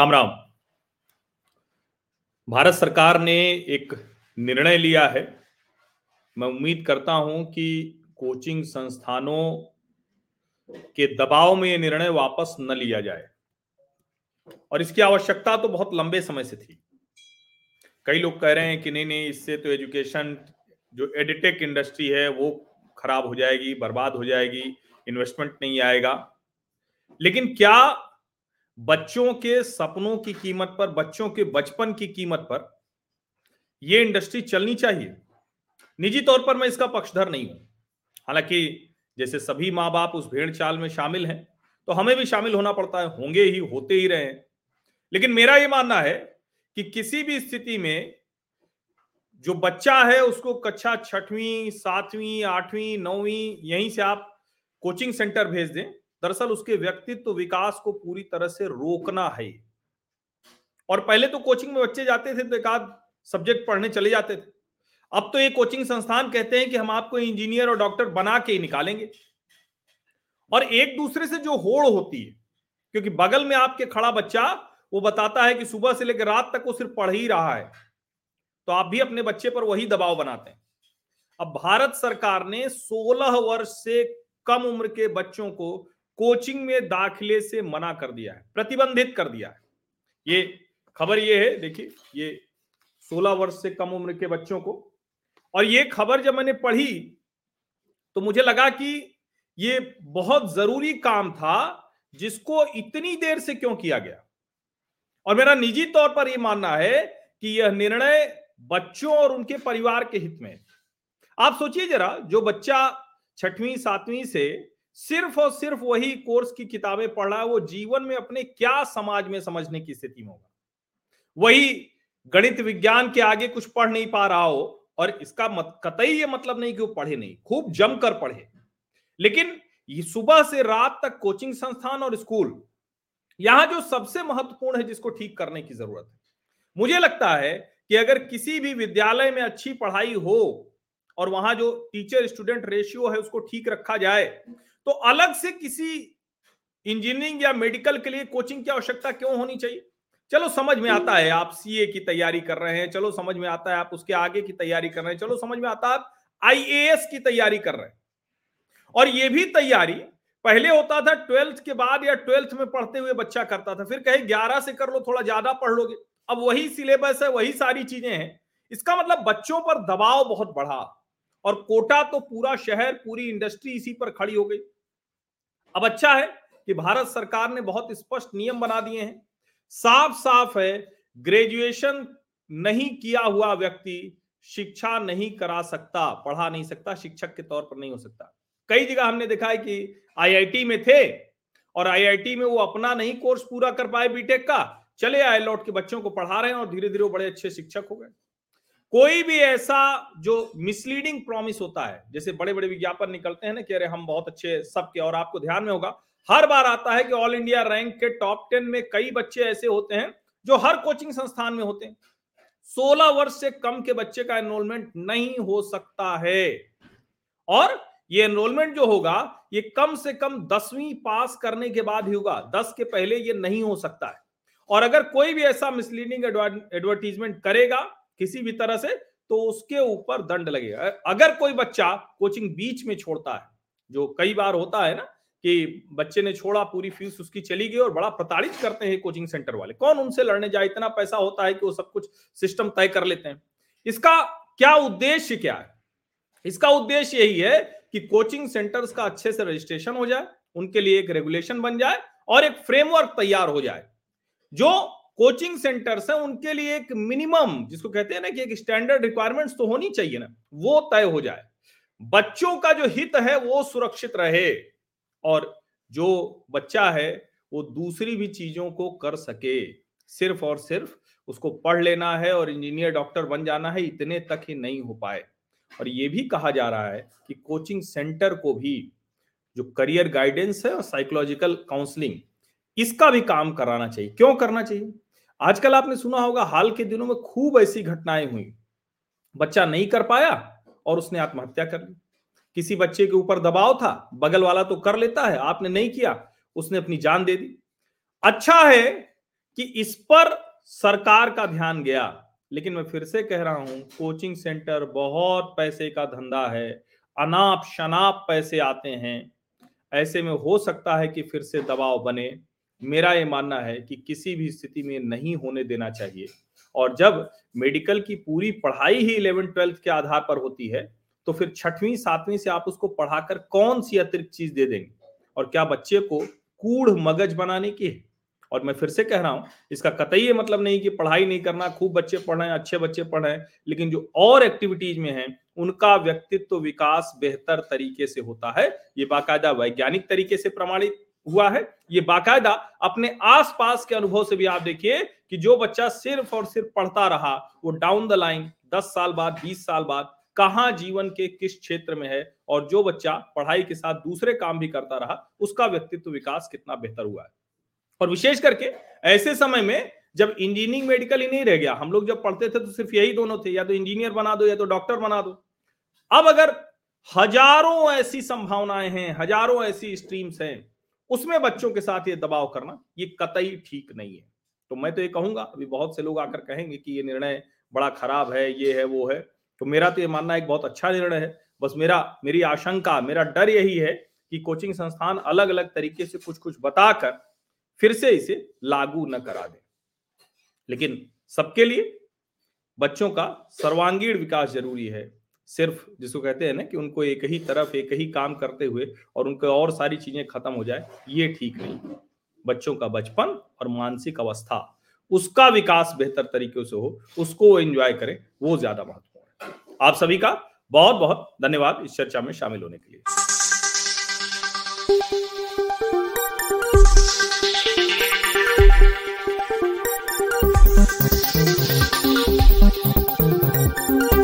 राम राम भारत सरकार ने एक निर्णय लिया है। मैं उम्मीद करता हूँ कि कोचिंग संस्थानों के दबाव में यह निर्णय वापस न लिया जाए। और इसकी आवश्यकता तो बहुत लंबे समय से थी। कई लोग कह रहे हैं कि नहीं नहीं, इससे तो एजुकेशन, जो एडिटेक इंडस्ट्री है, वो खराब हो जाएगी, बर्बाद हो जाएगी, इन्वेस्टमेंट नहीं आएगा। लेकिन क्या बच्चों के सपनों की कीमत पर, बच्चों के बचपन की कीमत पर यह इंडस्ट्री चलनी चाहिए। निजी तौर पर मैं इसका पक्षधर नहीं हूँ। हालाँकि जैसे सभी माँ बाप उस भेड़ चाल में शामिल हैं तो हमें भी शामिल होना पड़ता है, होंगे ही, होते ही रहे। लेकिन मेरा यह मानना है कि किसी भी स्थिति में जो बच्चा है, उसको कक्षा छठवीं, सातवीं, आठवीं, नौवीं, यहीं से आप कोचिंग सेंटर भेज दें दरअसल उसके व्यक्तित्व विकास को पूरी तरह से रोकना है। और पहले तो कोचिंग में बच्चे जाते थे तो एक आध सब्जेक्ट पढ़ने चले जाते थे। अब तो ये कोचिंग संस्थान कहते हैं कि हम आपको इंजीनियर और डॉक्टर बना के ही निकालेंगे। और एक दूसरे से जो होड़ होती है, क्योंकि बगल में आपके खड़ा बच्चा, वो बताता है कि सुबह से लेकर रात तक वो सिर्फ़ पढ़ ही रहा है। तो आप भी अपने बच्चे पर वही दबाव बनाते हैं। अब भारत सरकार ने 16 वर्ष से कम उम्र के बच्चों को कोचिंग में दाखिले से मना कर दिया है, प्रतिबंधित कर दिया है। ये खबर ये है, देखिए, ये 16 वर्ष से कम उम्र के बच्चों को। और ये खबर जब मैंने पढ़ी तो मुझे लगा कि ये बहुत ज़रूरी काम था, जिसको इतनी देर से क्यों किया गया? और मेरा निजी तौर पर यह मानना है कि यह निर्णय बच्चों और उनके परिवार के हित में आप सोचिए जरा, जो बच्चा छठवीं, सातवीं से सिर्फ़ और सिर्फ़ वही कोर्स की किताबें पढ़ रहा है वो जीवन में अपने क्या समाज में समझने की स्थिति में होगा। वही गणित विज्ञान के आगे कुछ पढ़ नहीं पा रहा हो और इसका मत, कतई ये मतलब नहीं कि वो पढ़े नहीं खूब जमकर पढ़े। लेकिन ये सुबह से रात तक कोचिंग संस्थान और स्कूल यहाँ जो सबसे महत्वपूर्ण है जिसको ठीक करने की ज़रूरत है। मुझे लगता है कि अगर किसी भी विद्यालय में अच्छी पढ़ाई हो और वहाँ जो टीचर स्टूडेंट रेशियो है उसको ठीक रखा जाए तो अलग से किसी इंजीनियरिंग या मेडिकल के लिए कोचिंग की आवश्यकता क्यों होनी चाहिए? चलो समझ में आता है, आप सीए की तैयारी कर रहे हैं, चलो समझ में आता है, आप उसके आगे की तैयारी कर रहे हैं, चलो समझ में आता है, आप आईएएस की तैयारी कर रहे हैं। और ये भी तैयारी पहले होता था ट्वेल्थ के बाद या ट्वेल्थ में पढ़ते हुए बच्चा करता था, फिर कहे ग्यारह से कर लो, थोड़ा ज़्यादा पढ़ लोगे। अब वही सिलेबस है, वही सारी चीज़ें हैं। इसका मतलब बच्चों पर दबाव बहुत बढ़ा। और कोटा तो पूरा शहर, पूरी इंडस्ट्री इसी पर खड़ी हो गई। अब अच्छा है कि भारत सरकार ने बहुत स्पष्ट नियम बना दिए हैं। साफ़ साफ़ है ग्रेजुएशन नहीं किया हुआ व्यक्ति शिक्षा नहीं करा सकता, पढ़ा नहीं सकता, शिक्षक के तौर पर नहीं हो सकता। कई जगह हमने देखा है कि आईआईटी में थे और आईआईटी में वो अपना नहीं कोर्स पूरा कर पाए बीटेक का। चले आए लौट के बच्चों को पढ़ा रहे हैं और धीरे धीरे बड़े अच्छे शिक्षक हो गए। कोई भी ऐसा जो मिसलीडिंग प्रॉमिस होता है, जैसे बड़े बड़े विज्ञापन निकलते हैं ना कि अरे हम बहुत अच्छे सबके, और आपको ध्यान में होगा, हर बार आता है कि ऑल इंडिया रैंक के टॉप टेन में कई बच्चे ऐसे होते हैं, जो हर कोचिंग संस्थान में होते हैं। सोलह वर्ष से कम के बच्चे का एनरोलमेंट नहीं हो सकता है। और ये एनरोलमेंट जो होगा, ये कम से कम दसवीं पास करने के बाद ही होगा, दस के पहले ये नहीं हो सकता है। और अगर कोई भी ऐसा मिसलीडिंग एडवर्टीजमेंट करेगा किसी भी तरह से तो उसके ऊपर दंड लगेगा। अगर कोई बच्चा कोचिंग बीच में छोड़ता है, जो कई बार होता है ना कि बच्चे ने छोड़ा, पूरी फ़ीस उसकी चली गई और बड़ा प्रताड़ित करते हैं कोचिंग सेंटर वाले, कौन उनसे लड़ने जाए? इतना पैसा होता है कि वो सब कुछ सिस्टम तय कर लेते हैं। इसका क्या उद्देश्य क्या है? इसका उद्देश्य यही है कि कोचिंग सेंटर्स का अच्छे से रजिस्ट्रेशन हो जाए, उनके लिए एक रेगुलेशन बन जाए और एक फ्रेमवर्क तैयार हो जाए, जो कोचिंग सेंटर्स है उनके लिए एक मिनिमम, जिसको कहते हैं ना कि एक स्टैंडर्ड रिक्वायरमेंट्स तो होनी चाहिए ना, वो तय हो जाए। बच्चों का जो हित है, वो सुरक्षित रहे और जो बच्चा है, वो दूसरी भी चीज़ों को कर सके। सिर्फ़ और सिर्फ़ उसको पढ़ लेना है और इंजीनियर डॉक्टर बन जाना है, इतने तक ही नहीं हो पाए। और ये भी कहा जा रहा है कि कोचिंग सेंटर को भी जो करियर गाइडेंस है और साइकोलॉजिकल काउंसलिंग इसका भी काम कराना चाहिए। क्यों करना चाहिए? आजकल आपने सुना होगा, हाल के दिनों में खूब ऐसी घटनाएँ हुई। बच्चा नहीं कर पाया और उसने आत्महत्या कर ली। किसी बच्चे के ऊपर दबाव था, बगल वाला तो कर लेता है, आपने नहीं किया, उसने अपनी जान दे दी। अच्छा है कि इस पर सरकार का ध्यान गया, लेकिन मैं फिर से कह रहा हूँ, कोचिंग सेंटर बहुत पैसे का धंधा है अनाप शनाप पैसे आते हैं। ऐसे में हो सकता है कि फिर से दबाव बने। मेरा ये मानना है कि किसी भी स्थिति में नहीं होने देना चाहिए। और जब मेडिकल की पूरी पढ़ाई ही इलेवन, ट्वेल्थ के आधार पर होती है तो फिर छठवीं, सातवीं से आप उसको पढ़ाकर कौन सी अतिरिक्त चीज़ दे देंगे? और क्या बच्चे को कूढ़ मगज बनाने की है? और मैं फिर से कह रहा हूँ, इसका कतई ये मतलब नहीं कि पढ़ाई नहीं करना, खूब बच्चे पढ़ अच्छे बच्चे पढ़ लेकिन जो और एक्टिविटीज़ में हैं, उनका व्यक्तित्व विकास बेहतर तरीके से होता है। ये बाकायदा वैज्ञानिक तरीके से प्रमाणित हुआ है। ये बाकायदा अपने आसपास के अनुभव से भी आप देखिए कि जो बच्चा सिर्फ़ और सिर्फ़ पढ़ता रहा, वो डाउन द लाइन दस साल बाद, बीस साल बाद, कहा जीवन के किस क्षेत्र में है और जो बच्चा पढ़ाई के साथ दूसरे काम भी करता रहा, उसका व्यक्तित्व विकास कितना बेहतर हुआ है। और विशेष करके ऐसे समय में जब इंजीनियरिंग मेडिकल ही नहीं रह गया, हम लोग जब पढ़ते थे तो सिर्फ़ यही दोनों थे, या तो इंजीनियर बना दो या तो डॉक्टर बना दो। अब अगर हज़ारों ऐसी संभावनाएँ हैं, हज़ारों ऐसी स्ट्रीम्स हैं उसमें बच्चों के साथ ये दबाव करना, ये कतई ठीक नहीं है। तो मैं तो ये कहूँगा, अभी बहुत से लोग आकर कहेंगे कि ये निर्णय बड़ा खराब है, ये है, वो है। तो मेरा तो ये मानना एक बहुत अच्छा निर्णय है। बस मेरा, मेरी आशंका, मेरा डर यही है कि कोचिंग संस्थान अलग अलग तरीके से कुछ कुछ बताकर फिर से इसे लागू न करा दे। लेकिन सबके लिए बच्चों का सर्वांगीण विकास ज़रूरी है। सिर्फ़ जिसको कहते हैं ना कि उनको एक ही तरफ़, एक ही काम करते हुए और उनको और सारी चीज़ें खत्म हो जाए, ये ठीक नहीं। बच्चों का बचपन और मानसिक अवस्था, उसका विकास बेहतर तरीके से हो, उसको एंजॉय करें, वो ज़्यादा महत्वपूर्ण है। आप सभी का बहुत बहुत धन्यवाद इस चर्चा में शामिल होने के लिए।